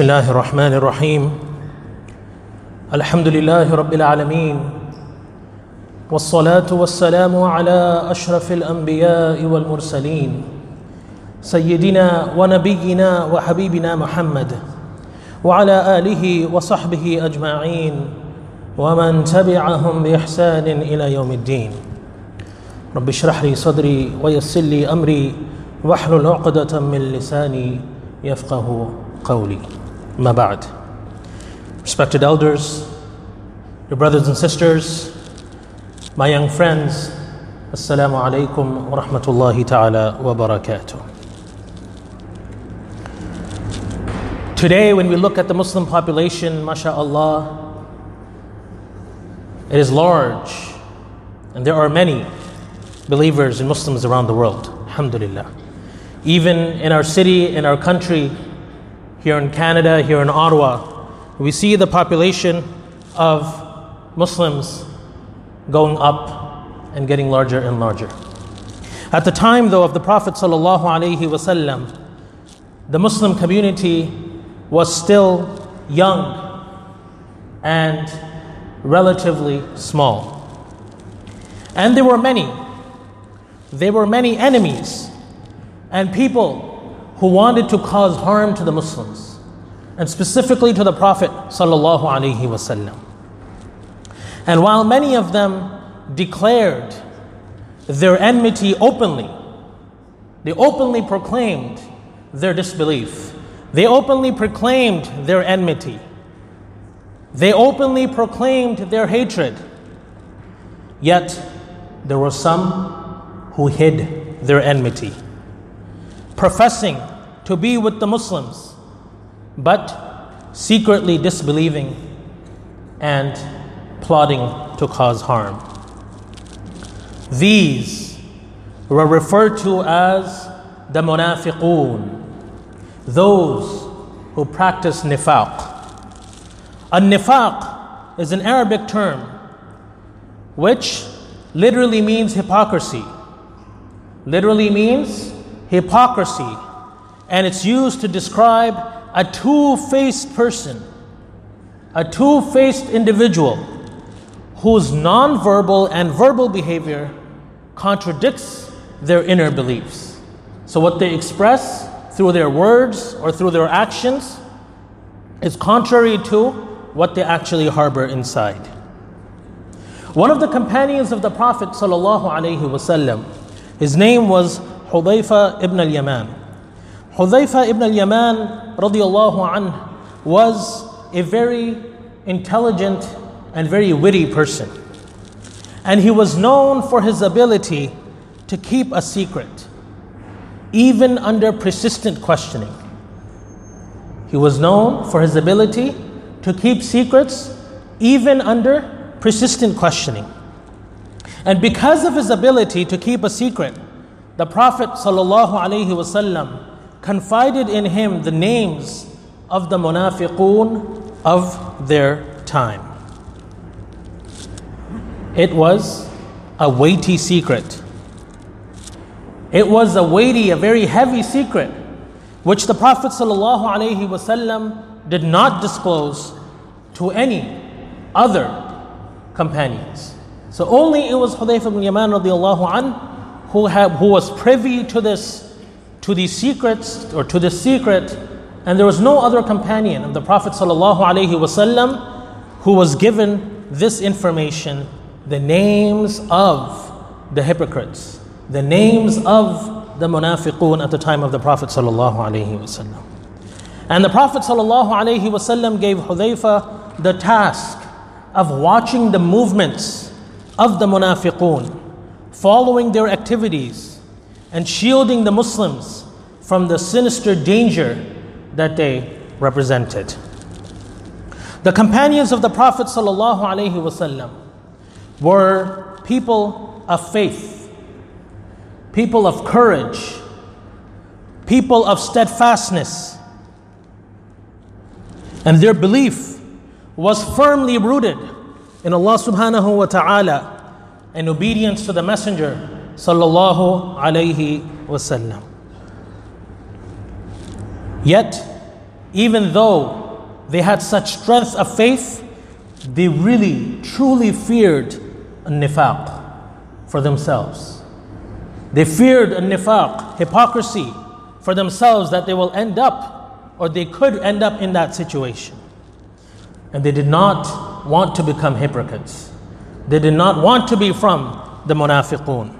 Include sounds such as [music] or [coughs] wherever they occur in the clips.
بسم الله الرحمن الرحيم الحمد لله رب العالمين والصلاه والسلام على اشرف الانبياء والمرسلين سيدنا ونبينا وحبيبنا محمد وعلى اله وصحبه اجمعين ومن تبعهم باحسان إلى يوم الدين رب اشرح لي صدري ويسر لي امري واحلل عقده من لساني يفقه قولي Mabad. Respected elders, your brothers and sisters, my young friends, Assalamu alaikum wa rahmatullahi ta'ala wa barakatuh. Today, when we look at the Muslim population, mashallah, it is large and there are many believers and Muslims around the world, alhamdulillah. Even in our city, in our country, here in Canada, here in Ottawa, we see the population of Muslims going up and getting larger and larger. At the time, though, of the Prophet ﷺ, the Muslim community was still young and relatively small. And there were many, there were many enemies and people who wanted to cause harm to the Muslims, and specifically to the Prophet. And while many of them declared their enmity openly, they openly proclaimed their disbelief. They openly proclaimed their enmity. They openly proclaimed their hatred. Yet there were some who hid their enmity professing to be with the Muslims, but secretly disbelieving and plotting to cause harm. These were referred to as the munafiqun, those who practice nifaq. A nifaq is an Arabic term which literally means hypocrisy. Literally means hypocrisy, and it's used to describe a two faced person, a two faced individual whose non-verbal and verbal behavior contradicts their inner beliefs. So, what they express through their words or through their actions is contrary to what they actually harbor inside. One of the companions of the Prophet, his name was Hudayfa ibn al-Yaman. Hudayfa ibn al-Yaman radiallahu anh was a very intelligent and very witty person. And he was known for his ability to keep a secret, even under persistent questioning. He was known for his ability to keep secrets, even under persistent questioning. And because of his ability to keep a secret, the Prophet ﷺ confided in him the names of the munafiqun of their time. It was a weighty secret. It was a weighty, a very heavy secret, which the Prophet ﷺ did not disclose to any other companions. So only it was Hudayfa ibn Yaman who, who was privy to this, to these secrets or to this secret, and there was no other companion of the Prophet ﷺ who was given this information, the names of the hypocrites, the names of the munafiqun at the time of the Prophet ﷺ. And the Prophet ﷺ gave Hudayfa the task of watching the movements of the munafiqun following their activities and shielding the Muslims from the sinister danger that they represented. The companions of the Prophet ﷺ were people of faith, people of courage, people of steadfastness, and their belief was firmly rooted in Allah subhanahu wa ta'ala and obedience to the Messenger sallallahu alaihi wasallam. Yet, even though they had such strength of faith, they really, truly feared nifaq for themselves. They feared a nifaq, hypocrisy for themselves that they will end up or they could end up in that situation. And they did not want to become hypocrites. They did not want to be from the munafiqun.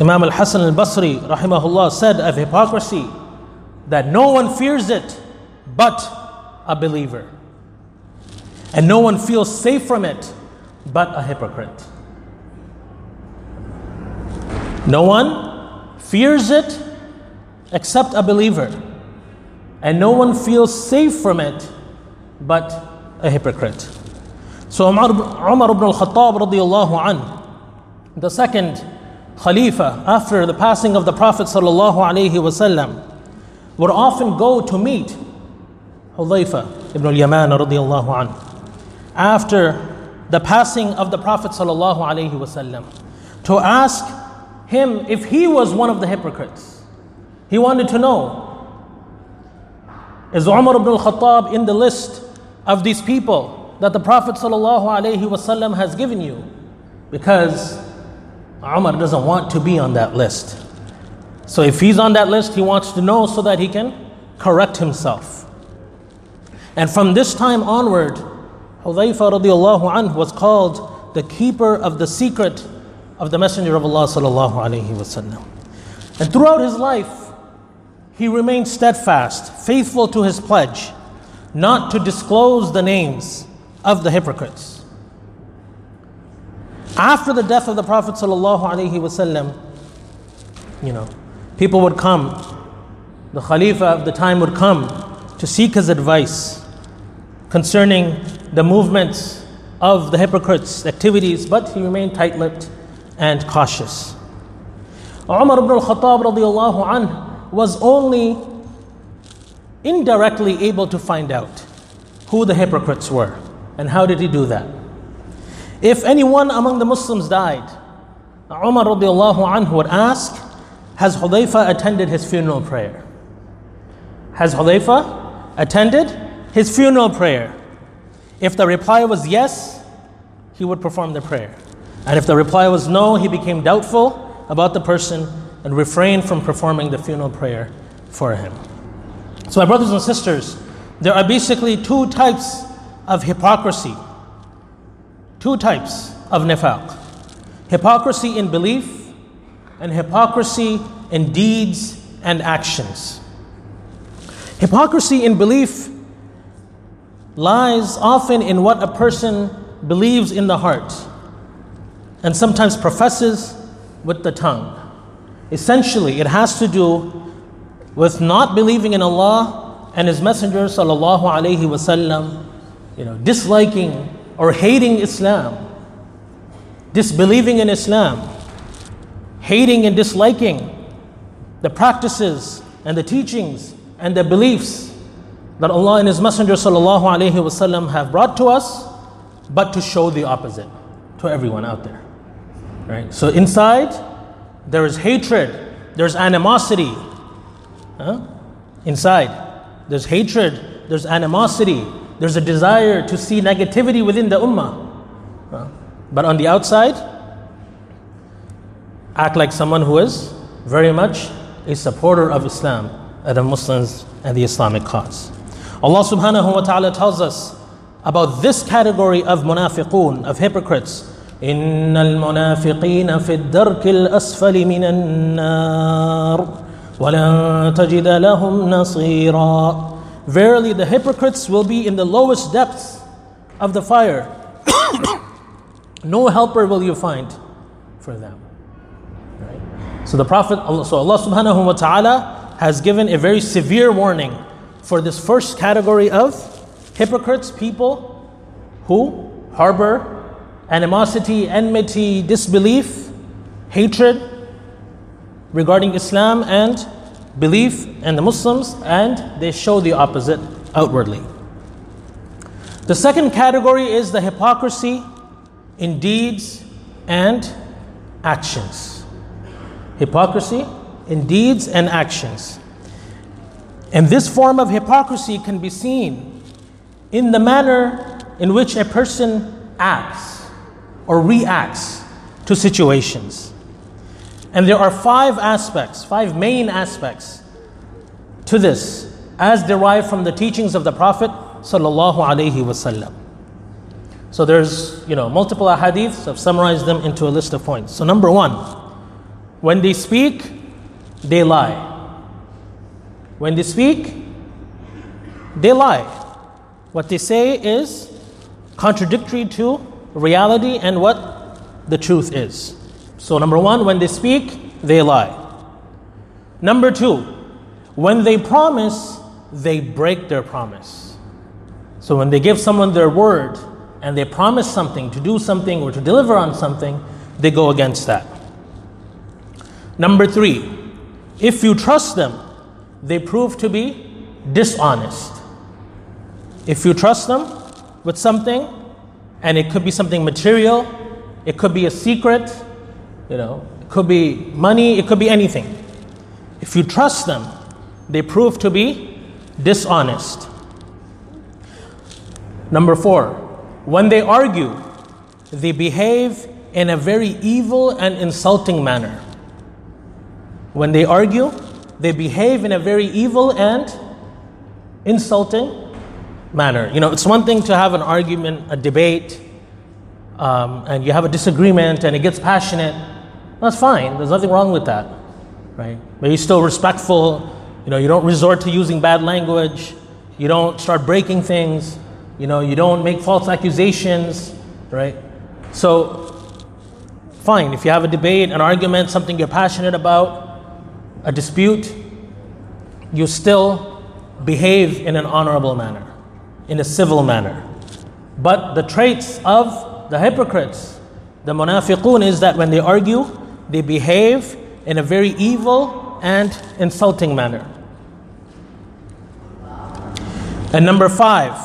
Imam al Hasan al Basri, rahimahullah, said of hypocrisy that no one fears it but a believer. And no one feels safe from it but a hypocrite. No one fears it except a believer. And no one feels safe from it but a hypocrite. So Umar, Umar ibn radiallahu an, the second Khalifa after the passing of the Prophet wasallam, would often go to meet Hudhaifa ibn al-Yaman after the passing of the Prophet wasallam to ask him if he was one of the hypocrites. He wanted to know is Umar ibn al-Khattab in the list of these people that the Prophet has given you? Because Umar doesn't want to be on that list. So if he's on that list, he wants to know so that he can correct himself. And from this time onward, radiallahu anhu was called the keeper of the secret of the Messenger of Allah sallallahu wasallam. And throughout his life, he remained steadfast, faithful to his pledge, not to disclose the names of the hypocrites. After the death of the Prophet ﷺ, you know, people would come, the Khalifa of the time would come to seek his advice concerning the movements of the hypocrites' activities, but he remained tight lipped and cautious. Umar ibn al Khattab anhu was only indirectly able to find out who the hypocrites were. And how did he do that? If anyone among the Muslims died, Umar radiallahu anhu would ask, Has Hudayfa attended his funeral prayer? Has Hudayfa attended his funeral prayer? If the reply was yes, he would perform the prayer. And if the reply was no, he became doubtful about the person and refrained from performing the funeral prayer for him. So, my brothers and sisters, there are basically two types of hypocrisy, two types of nifaq hypocrisy in belief and hypocrisy in deeds and actions. Hypocrisy in belief lies often in what a person believes in the heart and sometimes professes with the tongue. Essentially, it has to do with not believing in Allah and His Messenger sallallahu alaihi wasallam, you know, disliking or hating Islam, disbelieving in Islam, hating and disliking the practices and the teachings and the beliefs that Allah and His Messenger wasallam have brought to us, but to show the opposite to everyone out there. Right? So inside there is hatred, there's animosity huh? inside. There's hatred, there's animosity, there's a desire to see negativity within the ummah. Huh? But on the outside, act like someone who is very much a supporter of Islam and the Muslims and the Islamic cause. Allah subhanahu wa ta'ala tells us about this category of munafiqun, of hypocrites, إن المنافقين في الدرك الأسفل من النار ولن تجد لهم نصيرا Verily the hypocrites will be in the lowest depths of the fire. [coughs] no helper will you find for them. Right? So the Prophet, so Allah subhanahu wa ta'ala has given a very severe warning for this first category of hypocrites, people who harbor animosity, enmity, disbelief, hatred regarding Islam and belief and the Muslims, and they show the opposite outwardly. The second category is the hypocrisy in deeds and actions. Hypocrisy in deeds and actions. And this form of hypocrisy can be seen in the manner in which a person acts or reacts to situations. And there are five aspects, five main aspects to this, as derived from the teachings of the Prophet sallallahu alaihi wasallam. So there's, you know, multiple ahadiths. I've summarized them into a list of points. So number one, when they speak, they lie. When they speak, they lie. What they say is contradictory to reality and what the truth is. So, number one, when they speak, they lie. Number two, when they promise, they break their promise. So, when they give someone their word and they promise something, to do something or to deliver on something, they go against that. Number three, if you trust them, they prove to be dishonest. If you trust them with something, and it could be something material, it could be a secret, you know, it could be money, it could be anything. If you trust them, they prove to be dishonest. Number four, when they argue, they behave in a very evil and insulting manner. When they argue, they behave in a very evil and insulting manner. You know, it's one thing to have an argument, a debate, um, and you have a disagreement and it gets passionate. That's fine. There's nothing wrong with that, right? But you're still respectful. You know, you don't resort to using bad language. You don't start breaking things. You know, you don't make false accusations, right? So, fine. If you have a debate, an argument, something you're passionate about, a dispute, you still behave in an honorable manner, in a civil manner. But the traits of the hypocrites, the munafiqun, is that when they argue, they behave in a very evil and insulting manner. And number five,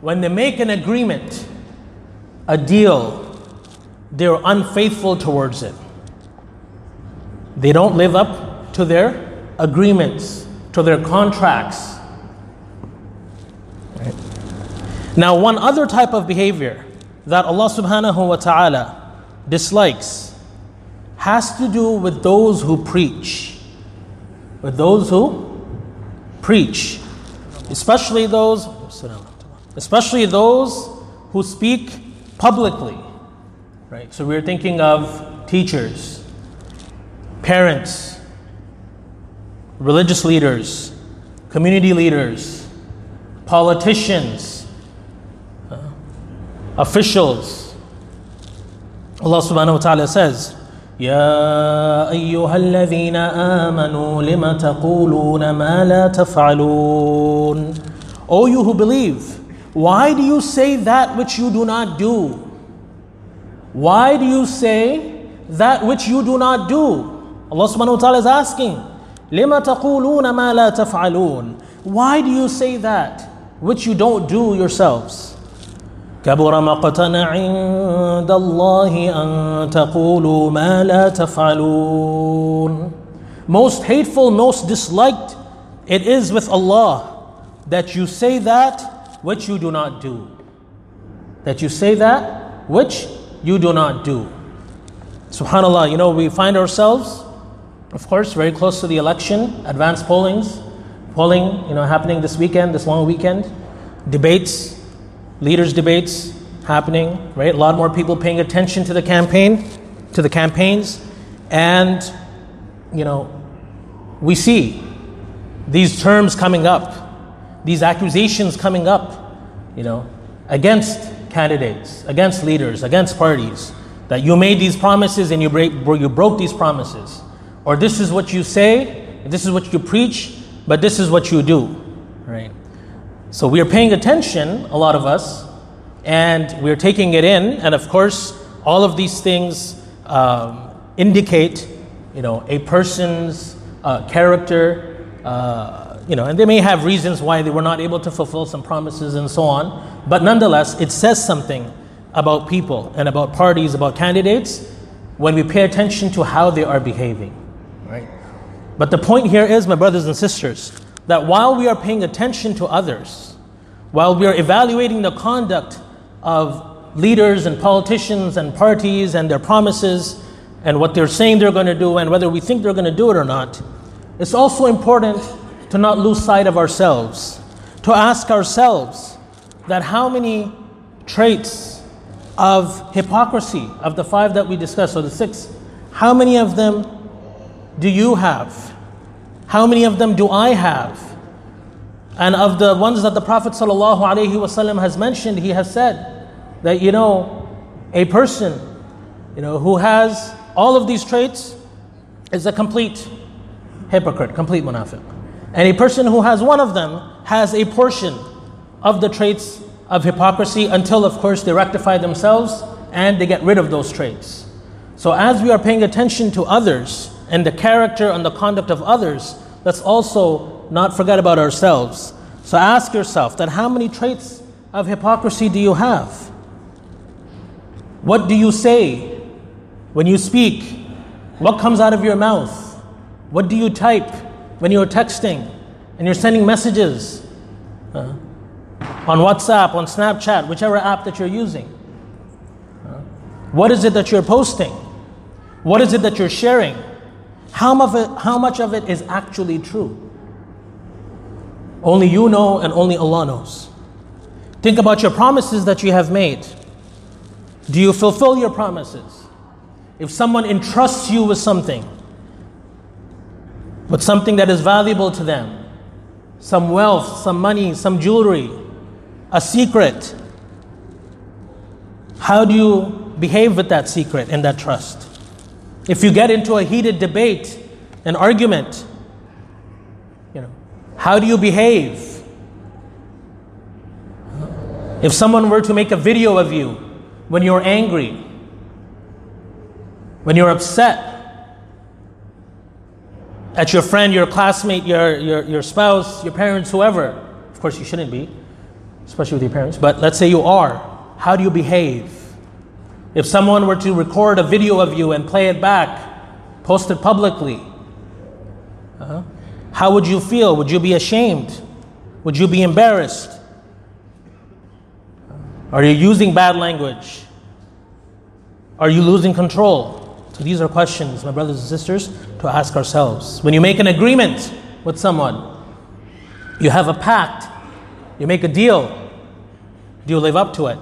when they make an agreement, a deal, they're unfaithful towards it. They don't live up to their agreements, to their contracts. Right. Now, one other type of behavior that Allah subhanahu wa ta'ala dislikes has to do with those who preach. With those who preach. Especially those especially those who speak publicly. Right? So we're thinking of teachers, parents, religious leaders, community leaders, politicians, uh, officials. Allah subhanahu wa ta'ala says, يا أيها الذين آمنوا لم تقولون ما لا تفعلون O you who believe, why do you say that which you do not do? Why do you say that which you do not do? Allah subhanahu wa ta'ala is asking, لِمَ تَقُولُونَ مَا لَا تَفْعَلُونَ Why do you say that which you don't do yourselves? كبر مقتا عند الله أن تقولوا ما لا تفعلون Most hateful, most disliked it is with Allah that you say that which you do not do. That you say that which you do not do. Subhanallah, you know, we find ourselves of course, very close to the election, advanced pollings, polling, you know, happening this weekend, this long weekend, debates, leaders' debates happening, right? A lot more people paying attention to the campaign, to the campaigns, and you know, we see these terms coming up, these accusations coming up, you know, against candidates, against leaders, against parties, that you made these promises and you, break, you broke these promises or this is what you say, this is what you preach, but this is what you do, right? So we are paying attention, a lot of us, and we're taking it in, and of course, all of these things um, indicate, you know, a person's uh, character, uh, you know, and they may have reasons why they were not able to fulfill some promises and so on, but nonetheless, it says something about people and about parties, about candidates, when we pay attention to how they are behaving. Right. But the point here is, my brothers and sisters, that while we are paying attention to others, while we are evaluating the conduct of leaders and politicians and parties and their promises and what they're saying they're going to do and whether we think they're going to do it or not, it's also important to not lose sight of ourselves, to ask ourselves that how many traits of hypocrisy, of the five that we discussed, or the six, how many of them do you have? How many of them do I have? And of the ones that the Prophet ﷺ has mentioned, he has said that, you know, a person, you know, who has all of these traits is a complete hypocrite, complete munafiq. And a person who has one of them has a portion of the traits of hypocrisy until, of course, they rectify themselves and they get rid of those traits. So, as we are paying attention to others and the character and the conduct of others, let's also not forget about ourselves. So, ask yourself that how many traits of hypocrisy do you have? What do you say when you speak? What comes out of your mouth? What do you type when you're texting and you're sending messages? Uh, on WhatsApp, on Snapchat, whichever app that you're using. What is it that you're posting? What is it that you're sharing? How much, of it, how much of it is actually true? Only you know and only Allah knows. Think about your promises that you have made. Do you fulfill your promises? If someone entrusts you with something, with something that is valuable to them, some wealth, some money, some jewelry, a secret. How do you behave with that secret and that trust? If you get into a heated debate, an argument, you know, how do you behave? If someone were to make a video of you when you're angry, when you're upset at your friend, your classmate, your, your, your spouse, your parents, whoever, of course you shouldn't be especially with your parents, but let's say you are, how do you behave? If someone were to record a video of you and play it back, post it publicly, uh, how would you feel? Would you be ashamed? Would you be embarrassed? Are you using bad language? Are you losing control? So these are questions, my brothers and sisters, to ask ourselves. When you make an agreement with someone, you have a pact you make a deal. Do you live up to it?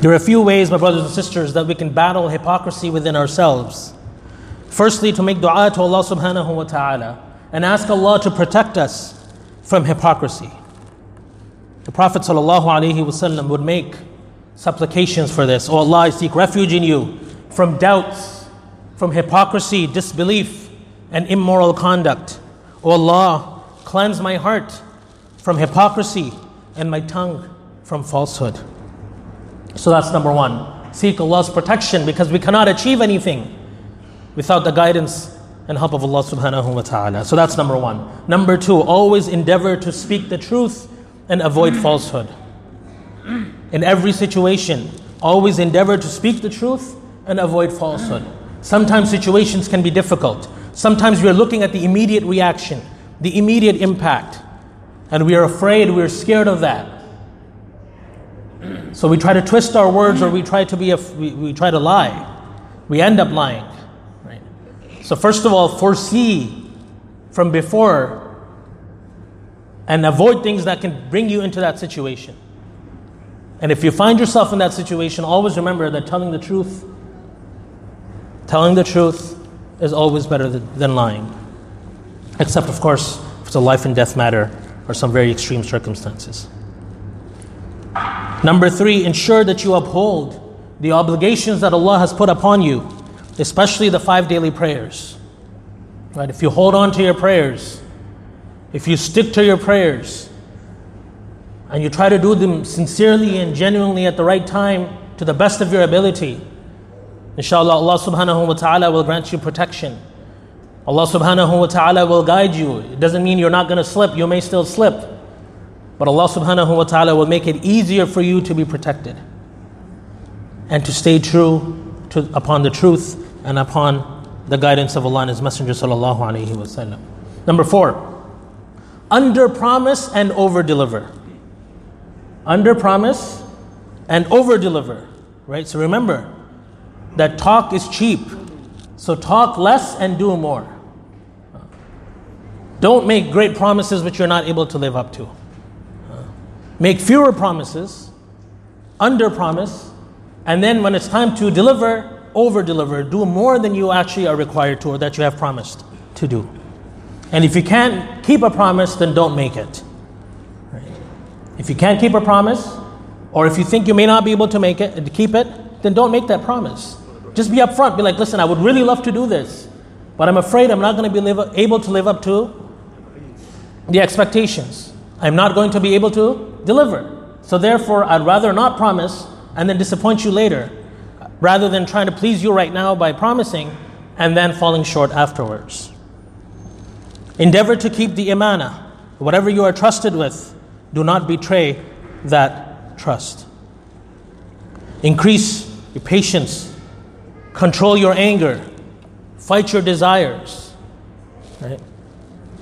There are a few ways, my brothers and sisters, that we can battle hypocrisy within ourselves. Firstly, to make dua to Allah subhanahu wa ta'ala and ask Allah to protect us from hypocrisy. The Prophet ﷺ would make supplications for this. Oh Allah, I seek refuge in you from doubts, from hypocrisy, disbelief, and immoral conduct. O Allah, cleanse my heart from hypocrisy and my tongue from falsehood. So that's number one. Seek Allah's protection because we cannot achieve anything without the guidance and help of Allah subhanahu wa ta'ala. So that's number one. Number two, always endeavor to speak the truth and avoid falsehood. In every situation, always endeavor to speak the truth and avoid falsehood. Sometimes situations can be difficult. Sometimes we are looking at the immediate reaction, the immediate impact, and we are afraid, we're scared of that. So we try to twist our words or we try to be a, we, we try to lie. We end up lying. Right? So first of all, foresee from before and avoid things that can bring you into that situation. And if you find yourself in that situation, always remember that telling the truth, telling the truth is always better than lying. Except, of course, if it's a life and death matter or some very extreme circumstances. Number three, ensure that you uphold the obligations that Allah has put upon you, especially the five daily prayers. Right? If you hold on to your prayers, if you stick to your prayers, and you try to do them sincerely and genuinely at the right time to the best of your ability, Inshallah, Allah subhanahu wa ta'ala will grant you protection. Allah subhanahu wa ta'ala will guide you. It doesn't mean you're not going to slip, you may still slip. But Allah subhanahu wa ta'ala will make it easier for you to be protected and to stay true to, upon the truth and upon the guidance of Allah and His Messenger. Number four, under promise and over deliver. Under promise and over deliver. Right? So remember that talk is cheap. So talk less and do more. Don't make great promises which you're not able to live up to. Make fewer promises, under promise, and then when it's time to deliver, over deliver. Do more than you actually are required to or that you have promised to do. And if you can't keep a promise, then don't make it. If you can't keep a promise, or if you think you may not be able to make it to keep it, then don't make that promise. Just be upfront. Be like, listen, I would really love to do this, but I'm afraid I'm not going to be able to live up to the expectations. I'm not going to be able to deliver. So therefore, I'd rather not promise and then disappoint you later, rather than trying to please you right now by promising and then falling short afterwards. Endeavor to keep the amanah, whatever you are trusted with, do not betray that trust. Increase your patience, control your anger, fight your desires. Right?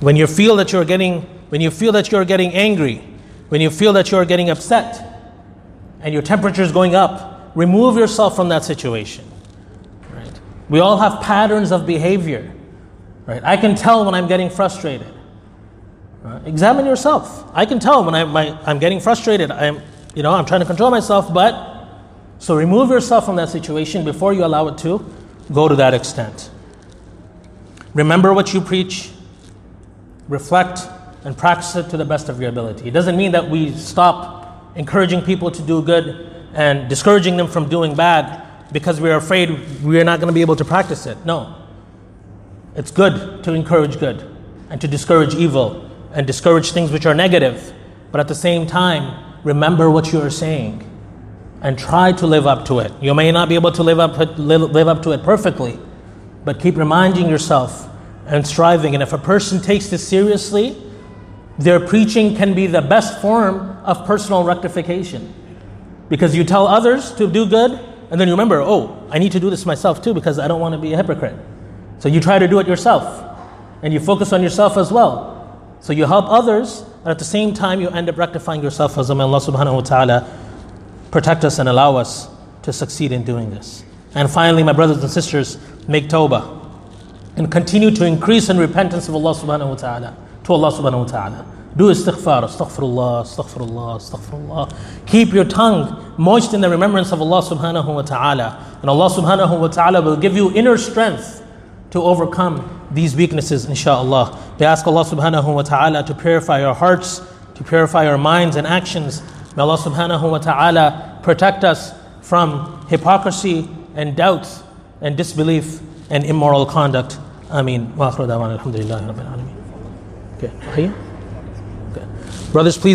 When you feel that you're getting when you feel that you're getting angry, when you feel that you're getting upset and your temperature is going up, remove yourself from that situation. Right? We all have patterns of behavior. Right? I can tell when I'm getting frustrated. Right? Examine yourself. I can tell when I, my, I'm getting frustrated. I'm, you know, I'm trying to control myself, but so remove yourself from that situation before you allow it to go to that extent. Remember what you preach, reflect, and practice it to the best of your ability. It doesn't mean that we stop encouraging people to do good and discouraging them from doing bad because we're afraid we're not going to be able to practice it. No. It's good to encourage good and to discourage evil and discourage things which are negative. But at the same time, remember what you are saying and try to live up to it. You may not be able to live up, live up to it perfectly, but keep reminding yourself and striving. And if a person takes this seriously, their preaching can be the best form of personal rectification. Because you tell others to do good, and then you remember, oh, I need to do this myself too because I don't want to be a hypocrite. So you try to do it yourself, and you focus on yourself as well. So you help others, and at the same time, you end up rectifying yourself as Allah subhanahu wa ta'ala protect us and allow us to succeed in doing this. And finally, my brothers and sisters, make tawbah and continue to increase in repentance of Allah subhanahu wa ta'ala, to Allah subhanahu wa ta'ala. Do istighfar, astaghfirullah, astaghfirullah, astaghfirullah. Keep your tongue moist in the remembrance of Allah subhanahu wa ta'ala. And Allah subhanahu wa ta'ala will give you inner strength to overcome these weaknesses, inshaAllah. We ask Allah subhanahu wa ta'ala to purify our hearts, to purify our minds and actions. May Allah subhanahu wa ta'ala protect us from hypocrisy and doubts and disbelief and immoral conduct. Ameen. Wa akhiru da'wana alhamdulillahi rabbil alameen. Okay. Okay. Brothers, please.